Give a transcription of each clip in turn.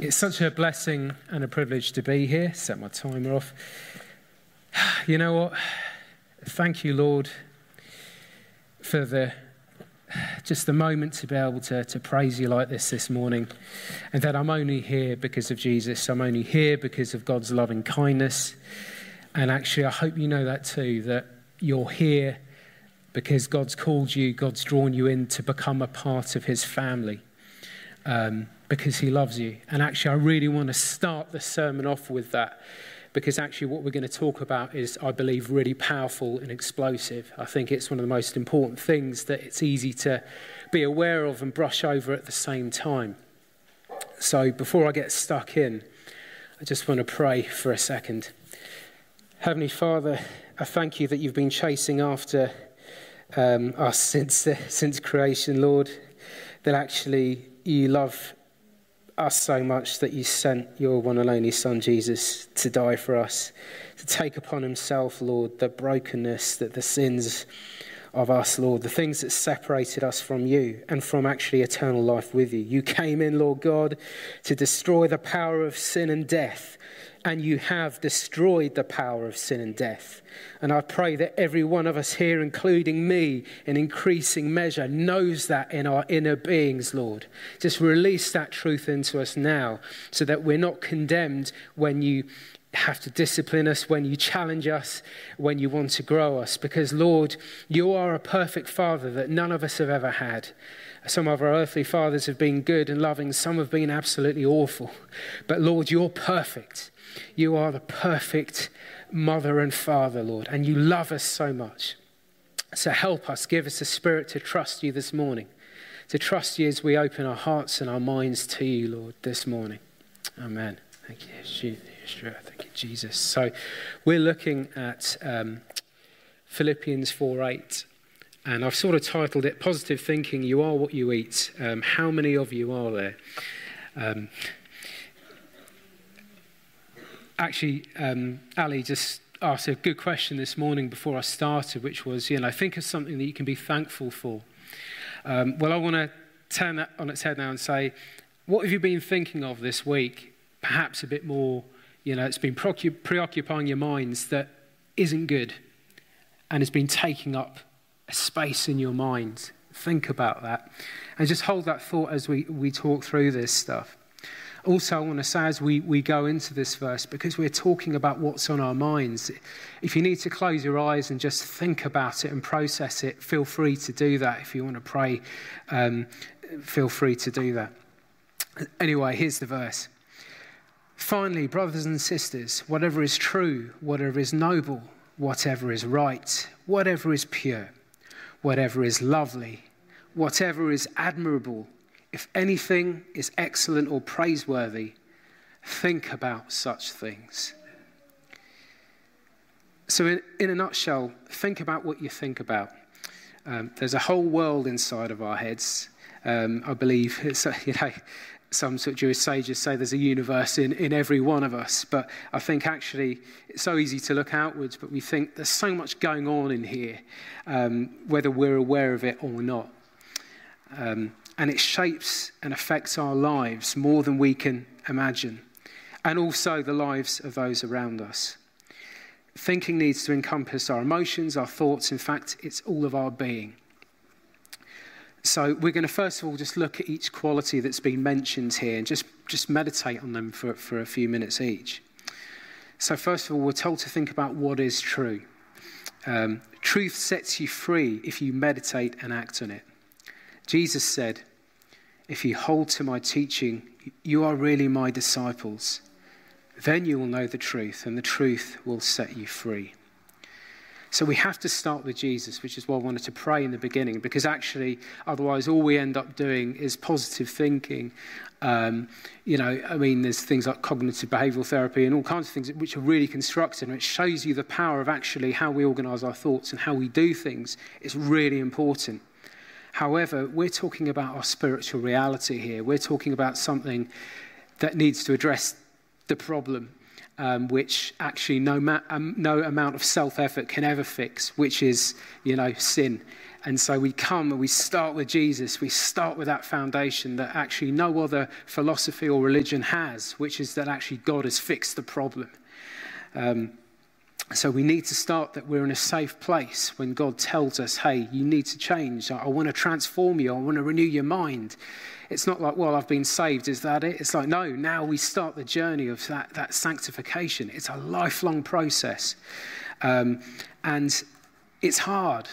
It's such a blessing and a privilege to be here. Set my timer off. You know what? Thank you, Lord, for the just the moment to be able to, to praise you like this this morning. And that I'm only here because of Jesus. I'm only here because of God's loving kindness. And actually, I hope you know that too, that you're here because God's called you, God's drawn you in to become a part of his family. Um, because he loves you. And actually, I really want to start the sermon off with that because actually, what we're going to talk about is, I believe, really powerful and explosive. I think it's one of the most important things that it's easy to be aware of and brush over at the same time. So, before I get stuck in, I just want to pray for a second. Heavenly Father, I thank you that you've been chasing after um, us since, uh, since creation, Lord, that actually you love us so much that you sent your one and only Son, Jesus, to die for us, to take upon himself, Lord, the brokenness, that the sins of us, Lord, the things that separated us from you and from actually eternal life with you. You came in, Lord God, to destroy the power of sin and death and you have destroyed the power of sin and death. And I pray that every one of us here, including me, in increasing measure, knows that in our inner beings, Lord. Just release that truth into us now so that we're not condemned when you have to discipline us, when you challenge us, when you want to grow us. Because, Lord, you are a perfect Father that none of us have ever had. Some of our earthly fathers have been good and loving, some have been absolutely awful. But Lord, you're perfect. You are the perfect mother and father, Lord, and you love us so much. So help us, give us a spirit to trust you this morning, to trust you as we open our hearts and our minds to you, Lord, this morning. Amen. Thank you, Thank you, Jesus. So we're looking at um, Philippians 4 8. And I've sort of titled it Positive Thinking, You Are What You Eat. Um, how many of you are there? Um, actually, um, Ali just asked a good question this morning before I started, which was, you know, think of something that you can be thankful for. Um, well, I want to turn that on its head now and say, what have you been thinking of this week? Perhaps a bit more, you know, it's been preoccupying your minds that isn't good and has been taking up a space in your mind. Think about that. And just hold that thought as we, we talk through this stuff. Also, I want to say as we, we go into this verse, because we're talking about what's on our minds, if you need to close your eyes and just think about it and process it, feel free to do that. If you want to pray, um, feel free to do that. Anyway, here's the verse. Finally, brothers and sisters, whatever is true, whatever is noble, whatever is right, whatever is pure, whatever is lovely, whatever is admirable, if anything is excellent or praiseworthy, think about such things. So, in, in a nutshell, think about what you think about. Um, there's a whole world inside of our heads. Um, I believe, you know, some sort of Jewish sages say there's a universe in, in every one of us, but I think actually it's so easy to look outwards, but we think there's so much going on in here, um, whether we're aware of it or not. Um, and it shapes and affects our lives more than we can imagine, and also the lives of those around us. Thinking needs to encompass our emotions, our thoughts. In fact, it's all of our being. So, we're going to first of all just look at each quality that's been mentioned here and just, just meditate on them for, for a few minutes each. So, first of all, we're told to think about what is true. Um, truth sets you free if you meditate and act on it. Jesus said, If you hold to my teaching, you are really my disciples. Then you will know the truth, and the truth will set you free. So we have to start with Jesus, which is why I wanted to pray in the beginning, because actually, otherwise, all we end up doing is positive thinking. Um, you know, I mean, there's things like cognitive behavioral therapy and all kinds of things which are really constructive, and it shows you the power of actually how we organize our thoughts and how we do things. It's really important. However, we're talking about our spiritual reality here. We're talking about something that needs to address the problem, um, which actually no, ma- um, no amount of self effort can ever fix, which is, you know, sin. And so we come and we start with Jesus. We start with that foundation that actually no other philosophy or religion has, which is that actually God has fixed the problem. Um, so we need to start that we're in a safe place when God tells us, hey, you need to change. I want to transform you. I want to renew your mind. It's not like, well, I've been saved. Is that it? It's like, no, now we start the journey of that, that sanctification. It's a lifelong process. Um, and it's hard,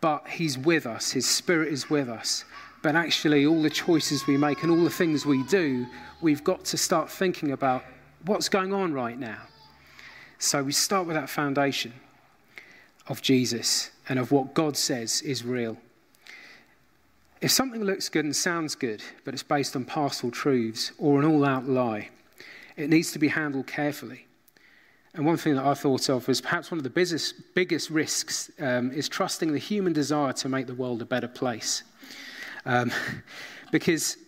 but He's with us. His Spirit is with us. But actually, all the choices we make and all the things we do, we've got to start thinking about what's going on right now so we start with that foundation of Jesus and of what God says is real. If something looks good and sounds good, but it's based on partial truths or an all out lie, it needs to be handled carefully. And one thing that I thought of was perhaps one of the biggest, biggest risks um, is trusting the human desire to make the world a better place. Um, because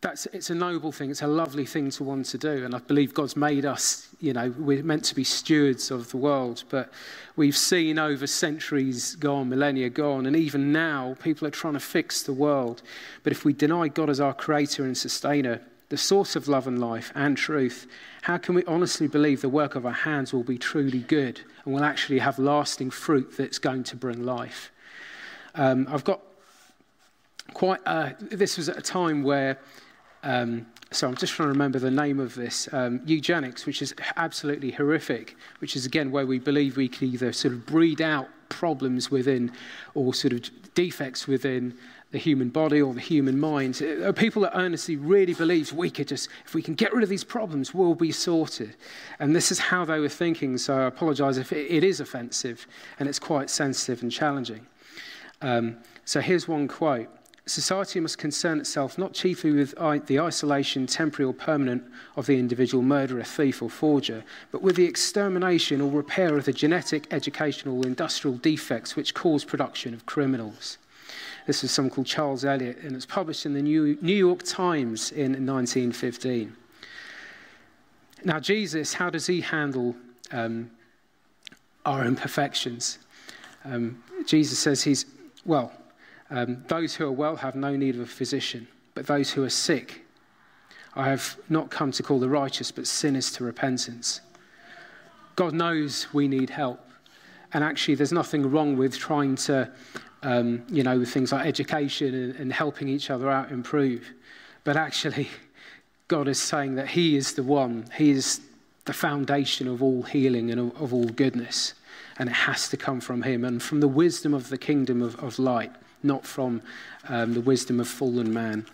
that's, it's a noble thing. It's a lovely thing to want to do. And I believe God's made us, you know, we're meant to be stewards of the world. But we've seen over centuries gone, millennia gone, and even now, people are trying to fix the world. But if we deny God as our creator and sustainer, the source of love and life and truth, how can we honestly believe the work of our hands will be truly good and will actually have lasting fruit that's going to bring life? Um, I've got quite, this was at a time where um, so I'm just trying to remember the name of this um, eugenics, which is absolutely horrific, which is again where we believe we can either sort of breed out problems within or sort of defects within the human body or the human mind. People that earnestly really believe we could just, if we can get rid of these problems, we'll be sorted. And this is how they were thinking, so I apologize if it is offensive and it's quite sensitive and challenging. Um, so here's one quote society must concern itself not chiefly with the isolation, temporary or permanent, of the individual murderer, thief, or forger, but with the extermination or repair of the genetic, educational, or industrial defects which cause production of criminals. This is someone called Charles Eliot, and it's published in the New York Times in 1915. Now, Jesus, how does he handle um, our imperfections? Um, Jesus says he's, well, um, those who are well have no need of a physician, but those who are sick, I have not come to call the righteous, but sinners to repentance. God knows we need help. And actually, there's nothing wrong with trying to, um, you know, with things like education and, and helping each other out improve. But actually, God is saying that He is the one, He is the foundation of all healing and of, of all goodness. And it has to come from Him and from the wisdom of the kingdom of, of light not from um, the wisdom of fallen man.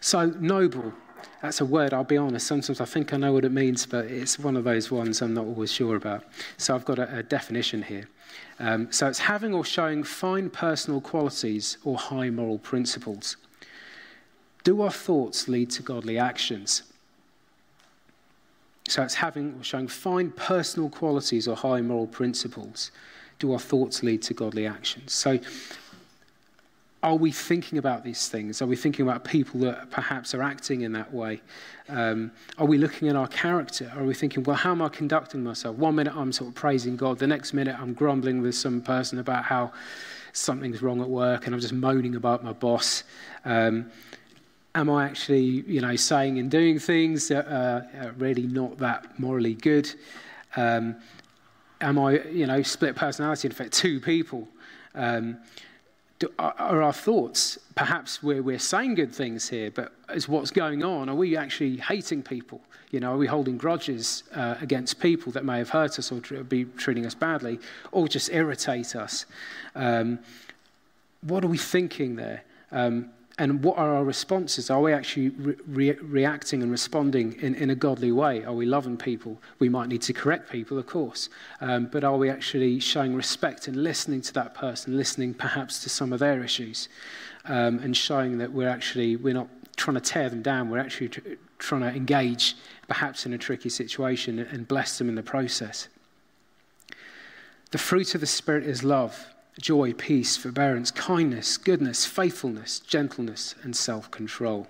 So, noble, that's a word, I'll be honest. Sometimes I think I know what it means, but it's one of those ones I'm not always sure about. So, I've got a, a definition here. Um, so, it's having or showing fine personal qualities or high moral principles. Do our thoughts lead to godly actions? So, it's having or showing fine personal qualities or high moral principles do our thoughts lead to godly actions? So, are we thinking about these things? Are we thinking about people that perhaps are acting in that way? Um, are we looking at our character? Are we thinking, well, how am I conducting myself? One minute I'm sort of praising God, the next minute I'm grumbling with some person about how something's wrong at work and I'm just moaning about my boss. Um, am I actually, you know, saying and doing things that are really not that morally good? Um, am I, you know, split personality, in fact, two people? Um, do, are our thoughts, perhaps we're, we're saying good things here, but is what's going on? Are we actually hating people? You know, are we holding grudges uh, against people that may have hurt us or be treating us badly or just irritate us? Um, what are we thinking there? Um, and what are our responses? Are we actually re- re- reacting and responding in, in a godly way? Are we loving people? We might need to correct people, of course, um, but are we actually showing respect and listening to that person, listening perhaps to some of their issues, um, and showing that we're actually we're not trying to tear them down. We're actually tr- trying to engage, perhaps in a tricky situation, and bless them in the process. The fruit of the Spirit is love joy, peace, forbearance, kindness, goodness, faithfulness, gentleness, and self control.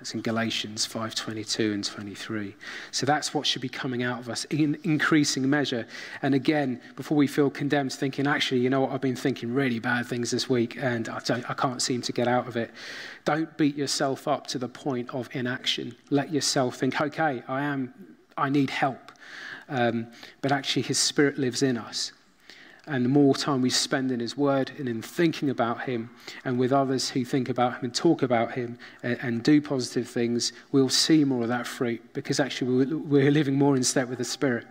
That's in Galatians 5:22 and 23. So that's what should be coming out of us in increasing measure. And again, before we feel condemned, thinking, actually, you know what, I've been thinking really bad things this week and I, I can't seem to get out of it. Don't beat yourself up to the point of inaction. Let yourself think, okay, I am, I need help. Um, but actually, His Spirit lives in us and the more time we spend in His Word and in thinking about Him and with others who think about Him and talk about Him and, and do positive things, we'll see more of that fruit because actually we're living more in step with the Spirit.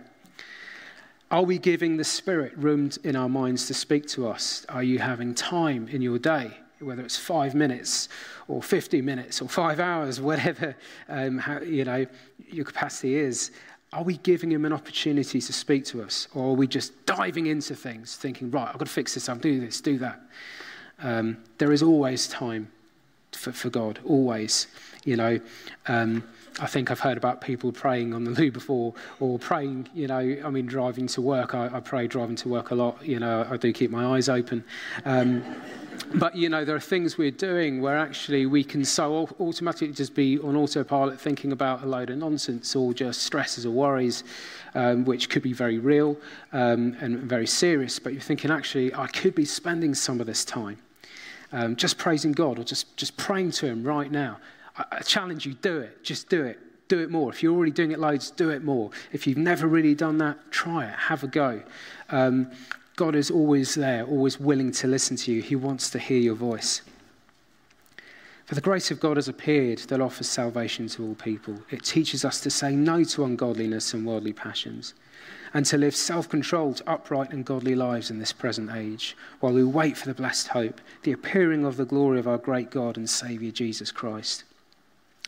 Are we giving the Spirit room in our minds to speak to us? Are you having time in your day, whether it's five minutes or 50 minutes or five hours, whatever um, how, you know your capacity is? Are we giving him an opportunity to speak to us? Or are we just diving into things, thinking, right, I've got to fix this, I'll do this, do that? Um, there is always time for, for God, always. You know, um, I think I've heard about people praying on the loo before, or praying, you know, I mean, driving to work. I, I pray driving to work a lot. You know, I do keep my eyes open. Um, but, you know, there are things we're doing where actually we can so automatically just be on autopilot thinking about a load of nonsense or just stresses or worries, um, which could be very real um, and very serious. But you're thinking, actually, I could be spending some of this time um, just praising God or just, just praying to Him right now. I, I challenge you, do it. Just do it. Do it more. If you're already doing it loads, do it more. If you've never really done that, try it. Have a go. Um, God is always there, always willing to listen to you. He wants to hear your voice. For the grace of God has appeared that offers salvation to all people. It teaches us to say no to ungodliness and worldly passions, and to live self controlled, upright, and godly lives in this present age, while we wait for the blessed hope, the appearing of the glory of our great God and Saviour Jesus Christ.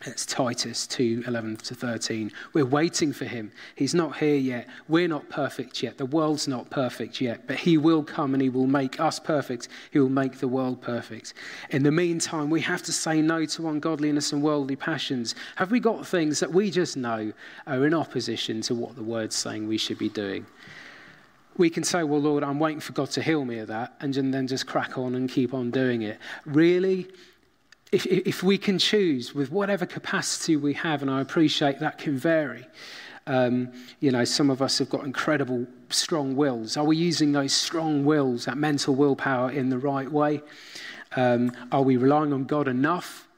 It's Titus 2 11 to 13. We're waiting for him. He's not here yet. We're not perfect yet. The world's not perfect yet. But he will come and he will make us perfect. He will make the world perfect. In the meantime, we have to say no to ungodliness and worldly passions. Have we got things that we just know are in opposition to what the word's saying we should be doing? we can say, Well, Lord, I'm waiting for God to heal me of that, and then just crack on and keep on doing it. Really? If, if we can choose with whatever capacity we have, and I appreciate that can vary. Um, you know, some of us have got incredible strong wills. Are we using those strong wills, that mental willpower, in the right way? Um, are we relying on God enough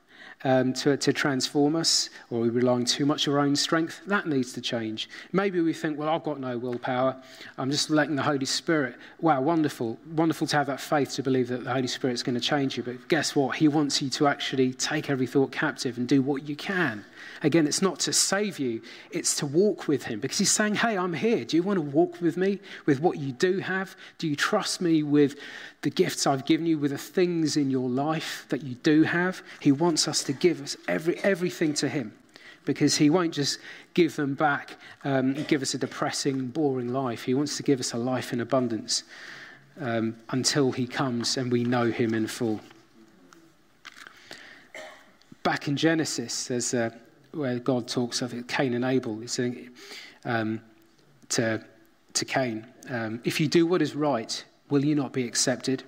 um, to, to transform us, or we're we relying too much on our own strength? That needs to change. Maybe we think, well, I've got no willpower. I'm just letting the Holy Spirit. Wow, wonderful. Wonderful to have that faith to believe that the Holy Spirit's going to change you. But guess what? He wants you to actually take every thought captive and do what you can Again, it's not to save you, it's to walk with Him because He's saying, Hey, I'm here. Do you want to walk with me with what you do have? Do you trust me with the gifts I've given you, with the things in your life that you do have? He wants us to give us every, everything to Him because He won't just give them back um, give us a depressing, boring life. He wants to give us a life in abundance um, until He comes and we know Him in full. Back in Genesis, there's a, where God talks of Cain and Abel. He's saying um, to, to Cain, um, if you do what is right, will you not be accepted?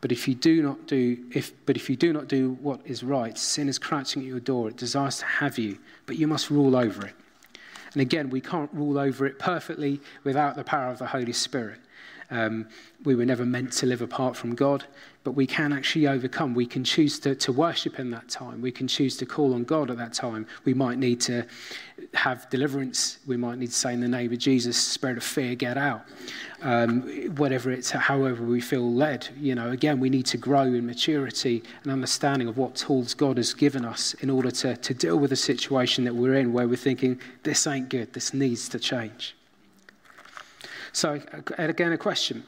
But if you do not do, if, but if you do not do what is right, sin is crouching at your door. It desires to have you, but you must rule over it. And again, we can't rule over it perfectly without the power of the Holy Spirit. Um, we were never meant to live apart from God, but we can actually overcome. We can choose to, to worship in that time. We can choose to call on God at that time. We might need to have deliverance. We might need to say, in the name of Jesus, spirit of fear, get out. Um, whatever it's, however we feel led. You know, again, we need to grow in maturity and understanding of what tools God has given us in order to, to deal with the situation that we're in where we're thinking, this ain't good, this needs to change. So, again, a question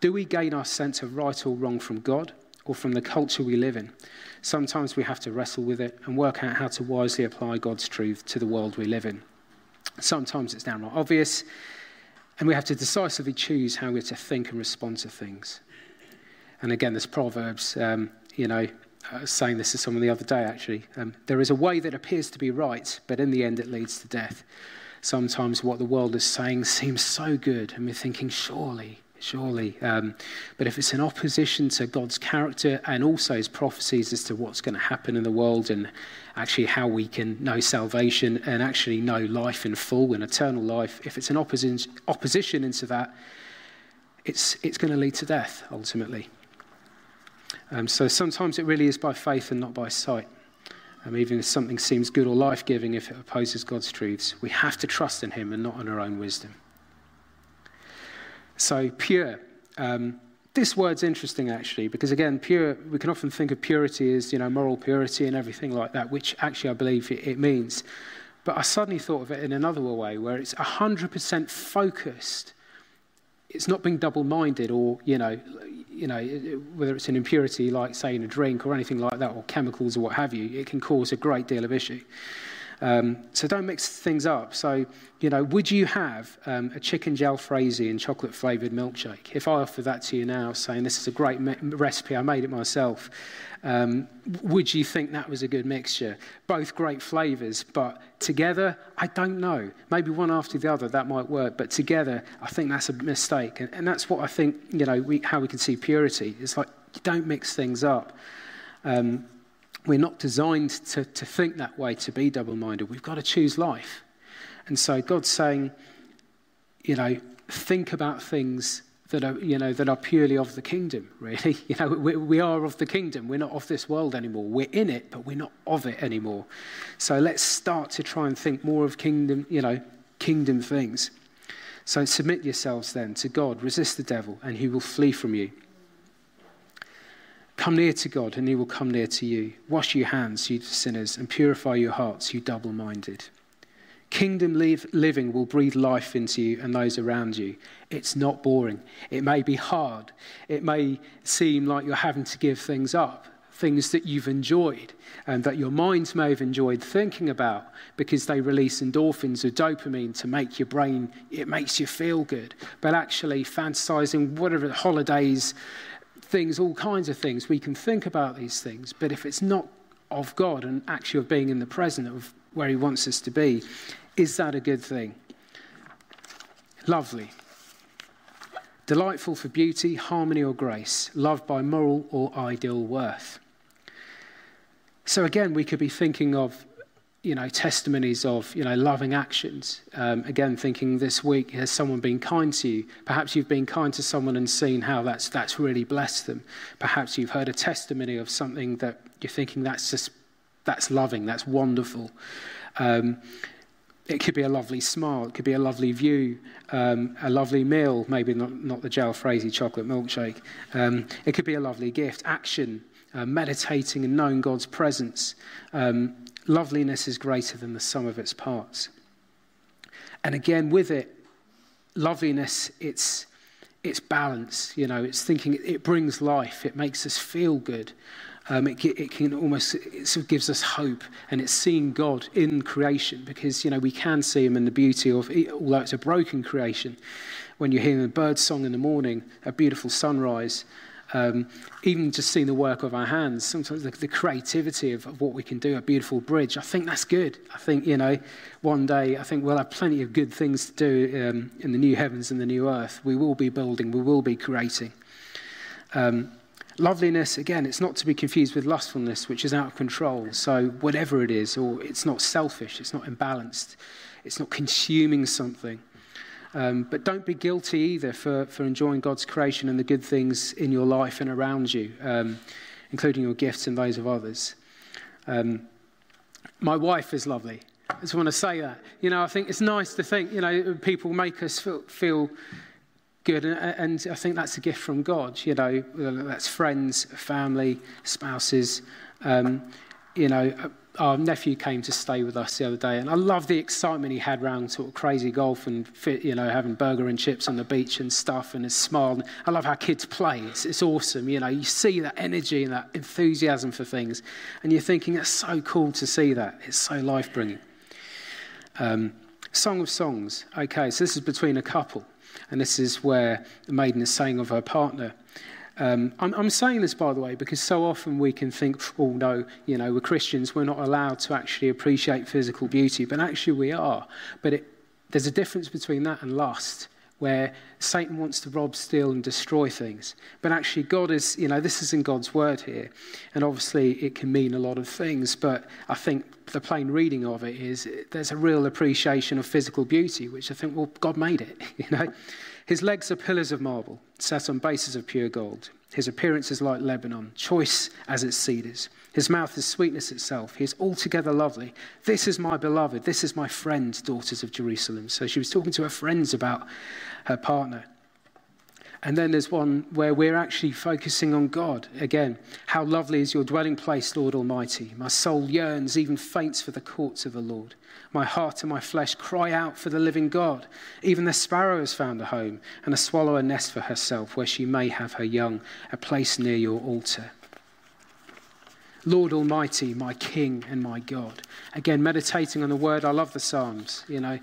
Do we gain our sense of right or wrong from God or from the culture we live in? Sometimes we have to wrestle with it and work out how to wisely apply God's truth to the world we live in. Sometimes it's downright obvious, and we have to decisively choose how we're to think and respond to things. And again, there's Proverbs, um, you know, I was saying this to someone the other day actually. Um, there is a way that appears to be right, but in the end it leads to death sometimes what the world is saying seems so good, and we're thinking, surely, surely. Um, but if it's in opposition to God's character and also his prophecies as to what's going to happen in the world and actually how we can know salvation and actually know life in full and eternal life, if it's opposition, opposition into that, it's, it's going to lead to death ultimately. Um, so sometimes it really is by faith and not by sight. Even if something seems good or life giving, if it opposes God's truths, we have to trust in Him and not in our own wisdom. So, pure. Um, this word's interesting actually, because again, pure, we can often think of purity as, you know, moral purity and everything like that, which actually I believe it, it means. But I suddenly thought of it in another way, where it's 100% focused. It's not being double minded or, you know, you know, whether it's an impurity like, say, in a drink or anything like that, or chemicals or what have you, it can cause a great deal of issue. Um, so don't mix things up. So, you know, would you have um, a chicken gel jalfrezi and chocolate flavoured milkshake? If I offer that to you now, saying this is a great recipe, I made it myself, um, would you think that was a good mixture? Both great flavours, but together, I don't know. Maybe one after the other, that might work, but together, I think that's a mistake. And, and that's what I think, you know, we, how we can see purity. It's like you don't mix things up. Um, we're not designed to, to think that way, to be double minded. We've got to choose life. And so God's saying, you know, think about things that are, you know, that are purely of the kingdom, really. You know, we, we are of the kingdom. We're not of this world anymore. We're in it, but we're not of it anymore. So let's start to try and think more of kingdom, you know, kingdom things. So submit yourselves then to God, resist the devil, and he will flee from you. Come near to God, and he will come near to you. Wash your hands, you sinners, and purify your hearts, you double minded. Kingdom living will breathe life into you and those around you. It's not boring. It may be hard. It may seem like you're having to give things up, things that you've enjoyed and that your minds may have enjoyed thinking about because they release endorphins or dopamine to make your brain, it makes you feel good. But actually, fantasizing, whatever, holidays, things, all kinds of things. We can think about these things, but if it's not of God and actually of being in the present of where He wants us to be, is that a good thing? Lovely. Delightful for beauty, harmony, or grace, loved by moral or ideal worth. So again, we could be thinking of you know, testimonies of, you know, loving actions. Um, again, thinking this week, has someone been kind to you? Perhaps you've been kind to someone and seen how that's, that's really blessed them. Perhaps you've heard a testimony of something that you're thinking that's just, that's loving, that's wonderful. Um, it could be a lovely smile, it could be a lovely view, um, a lovely meal, maybe not, not the jalfrezi chocolate milkshake. Um, it could be a lovely gift, action, uh, meditating and knowing God's presence. Um, loveliness is greater than the sum of its parts. And again, with it, loveliness, it's, it's balance, you know, it's thinking, it brings life, it makes us feel good. Um, it, it, can almost, it sort of gives us hope, and it's seeing God in creation because, you know, we can see Him in the beauty of, although it's a broken creation, when you're hearing a bird song in the morning, a beautiful sunrise, um, even just seeing the work of our hands, sometimes the, the creativity of, of, what we can do, a beautiful bridge, I think that's good. I think, you know, one day I think we'll have plenty of good things to do um, in the new heavens and the new earth. We will be building, we will be creating. Um, loveliness, again, it's not to be confused with lustfulness, which is out of control. So, whatever it is, or it's not selfish, it's not imbalanced, it's not consuming something. Um, but don't be guilty either for, for enjoying God's creation and the good things in your life and around you, um, including your gifts and those of others. Um, my wife is lovely. I just want to say that. You know, I think it's nice to think, you know, people make us feel, feel good. And, I think that's a gift from God. You know, that's friends, family, spouses. Um, you know, our nephew came to stay with us the other day, and I love the excitement he had around sort of crazy golf and fit, you know having burger and chips on the beach and stuff, and his smile. I love how kids play; it's, it's awesome. You know, you see that energy and that enthusiasm for things, and you're thinking it's so cool to see that. It's so life bringing. Um, Song of Songs. Okay, so this is between a couple, and this is where the maiden is saying of her partner. Um, I'm, I'm, saying this, by the way, because so often we can think, oh, no, you know, we're Christians, we're not allowed to actually appreciate physical beauty, but actually we are. But it, there's a difference between that and lust, where Satan wants to rob, steal, and destroy things. But actually, God is, you know, this is in God's word here. And obviously, it can mean a lot of things. But I think the plain reading of it is there's a real appreciation of physical beauty, which I think, well, God made it, you know. His legs are pillars of marble, set on bases of pure gold. His appearance is like Lebanon, choice as its cedars. His mouth is sweetness itself. He is altogether lovely. This is my beloved. This is my friend, daughters of Jerusalem. So she was talking to her friends about her partner. And then there's one where we're actually focusing on God. Again, how lovely is your dwelling place, Lord Almighty. My soul yearns, even faints for the courts of the Lord. My heart and my flesh cry out for the living God. Even the sparrow has found a home, and a swallow a nest for herself, where she may have her young, a place near your altar. Lord Almighty, my King and my God. Again, meditating on the word. I love the Psalms. You know,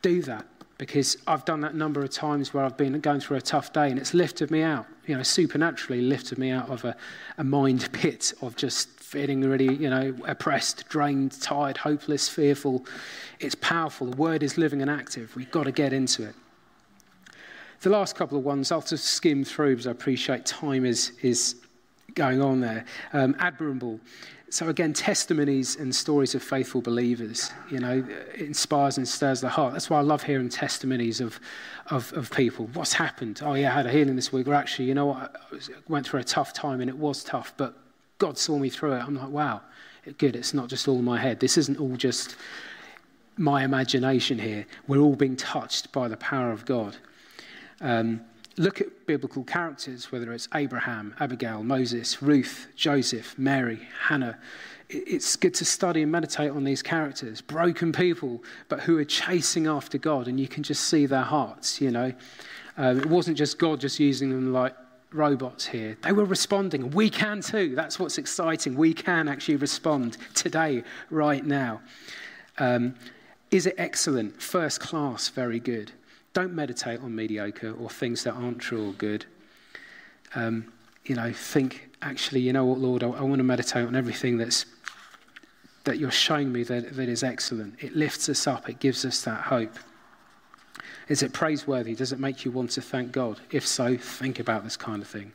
do that because I've done that number of times where I've been going through a tough day and it's lifted me out, you know, supernaturally lifted me out of a, a mind pit of just feeling really, you know, oppressed, drained, tired, hopeless, fearful. It's powerful. The word is living and active. We've got to get into it. The last couple of ones I'll just skim through because I appreciate time is, is going on there. Um, admirable. So again, testimonies and stories of faithful believers, you know, inspires and stirs the heart. That's why I love hearing testimonies of, of, of people. What's happened? Oh yeah, I had a healing this week. Or actually, you know what? I went through a tough time and it was tough, but God saw me through it. I'm like, wow, good. It's not just all in my head. This isn't all just my imagination here. We're all being touched by the power of God. Um, look at biblical characters, whether it's Abraham, Abigail, Moses, Ruth, Joseph, Mary, Hannah. It's good to study and meditate on these characters, broken people, but who are chasing after God, and you can just see their hearts, you know. Um, it wasn't just God just using them like robots here. They were responding. We can too. That's what's exciting. We can actually respond today, right now. Um, is it excellent? First class, very good. Don't meditate on mediocre or things that aren't true or good. Um, you know, think, actually, you know what, Lord, I, I want to meditate on everything that's that you're showing me that, that is excellent. It lifts us up, it gives us that hope. Is it praiseworthy? Does it make you want to thank God? If so, think about this kind of thing.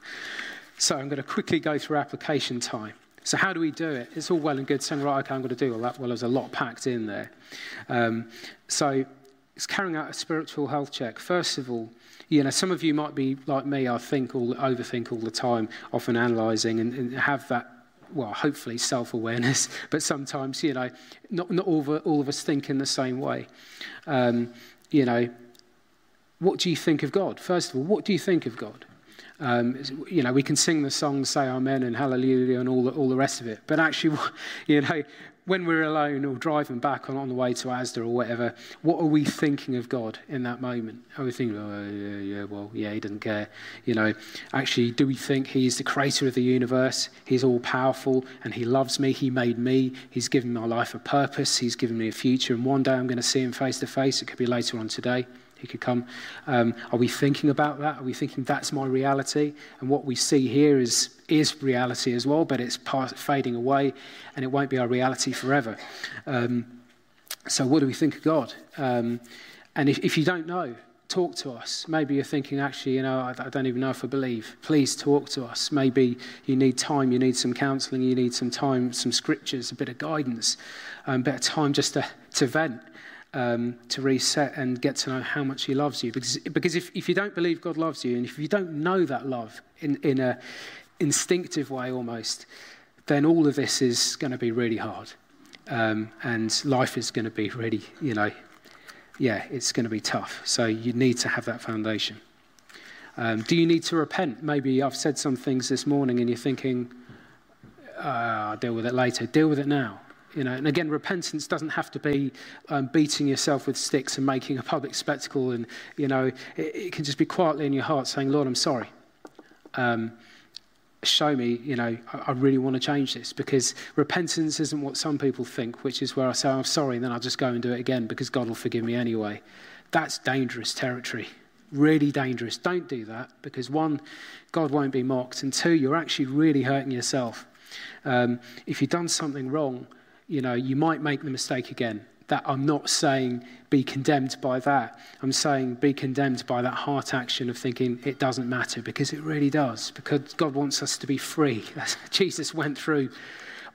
So I'm going to quickly go through application time. So how do we do it? It's all well and good saying, right, okay, I'm going to do all that. Well, there's a lot packed in there. Um, so it's carrying out a spiritual health check. First of all, you know, some of you might be like me, I think all, overthink all the time, often analysing and, and have that well, hopefully self awareness, but sometimes, you know, not, not all, of, all of us think in the same way. Um, you know, what do you think of God? First of all, what do you think of God? Um, you know, we can sing the songs, say Amen and Hallelujah and all the, all the rest of it. But actually, you know, when we're alone or driving back on, on the way to Asda or whatever, what are we thinking of God in that moment? Are we thinking, oh, yeah, yeah, well, yeah, he doesn't care. You know, actually, do we think he's the creator of the universe? He's all powerful and he loves me. He made me. He's given my life a purpose. He's given me a future. And one day I'm going to see him face to face. It could be later on today. Could come. Um, are we thinking about that? Are we thinking that's my reality? And what we see here is, is reality as well, but it's part, fading away and it won't be our reality forever. Um, so, what do we think of God? Um, and if, if you don't know, talk to us. Maybe you're thinking, actually, you know, I, I, don't even know if I believe. Please talk to us. Maybe you need time, you need some counseling, you need some time, some scriptures, a bit of guidance, um, a bit of time just to, to vent um, to reset and get to know how much He loves you. Because, because if, if you don't believe God loves you, and if you don't know that love in, in an instinctive way almost, then all of this is going to be really hard. Um, and life is going to be really, you know, yeah, it's going to be tough. So you need to have that foundation. Um, do you need to repent? Maybe I've said some things this morning and you're thinking, uh, I'll deal with it later. Deal with it now. You know, and again, repentance doesn't have to be um, beating yourself with sticks and making a public spectacle. And, you know, it, it can just be quietly in your heart saying, Lord, I'm sorry. Um, show me, you know, I, I really want to change this because repentance isn't what some people think, which is where I say, I'm sorry, and then I'll just go and do it again because God will forgive me anyway. That's dangerous territory. Really dangerous. Don't do that because one, God won't be mocked, and two, you're actually really hurting yourself. Um, if you've done something wrong, you know, you might make the mistake again. that I'm not saying be condemned by that. I'm saying be condemned by that heart action of thinking it doesn't matter because it really does. Because God wants us to be free. Jesus went through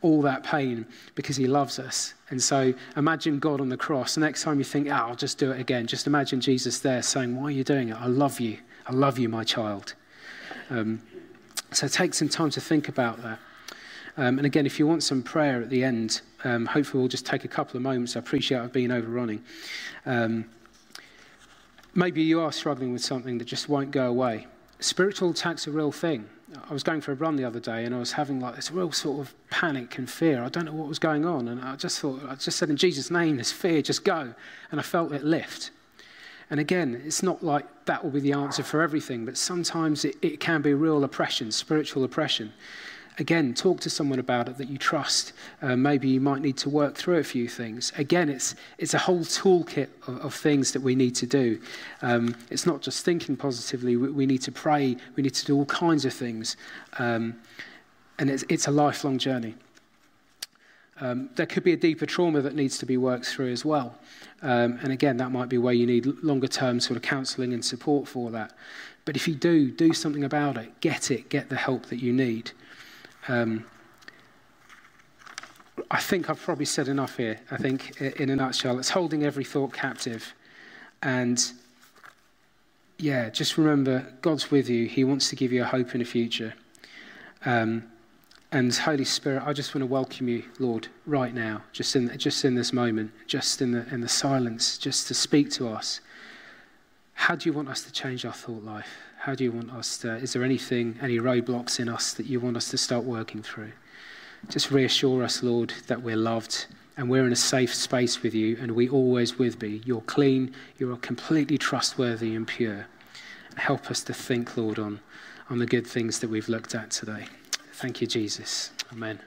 all that pain because he loves us. And so imagine God on the cross. The next time you think, oh, I'll just do it again, just imagine Jesus there saying, Why are you doing it? I love you. I love you, my child. Um, so take some time to think about that. Um, and again, if you want some prayer at the end, um, hopefully we'll just take a couple of moments. I appreciate I've been overrunning. Um, maybe you are struggling with something that just won't go away. Spiritual attack's are a real thing. I was going for a run the other day and I was having like this real sort of panic and fear. I don't know what was going on. And I just thought, I just said, in Jesus' name, this fear, just go. And I felt it lift. And again, it's not like that will be the answer for everything, but sometimes it, it can be real oppression, spiritual oppression again, talk to someone about it that you trust. Uh, maybe you might need to work through a few things. Again, it's, it's a whole toolkit of, of things that we need to do. Um, it's not just thinking positively, we, we, need to pray, we need to do all kinds of things. Um, and it's, it's a lifelong journey. Um, there could be a deeper trauma that needs to be worked through as well. Um, and again, that might be where you need longer term sort of counselling and support for that. But if you do, do something about it. Get it. Get the help that you need. Um, I think I've probably said enough here. I think, in a nutshell, it's holding every thought captive. And yeah, just remember God's with you. He wants to give you a hope in the future. Um, and Holy Spirit, I just want to welcome you, Lord, right now, just in, just in this moment, just in the, in the silence, just to speak to us. How do you want us to change our thought life? How do you want us to? Is there anything, any roadblocks in us that you want us to start working through? Just reassure us, Lord, that we're loved and we're in a safe space with you and we always will be. You're clean, you're completely trustworthy and pure. Help us to think, Lord, on, on the good things that we've looked at today. Thank you, Jesus. Amen.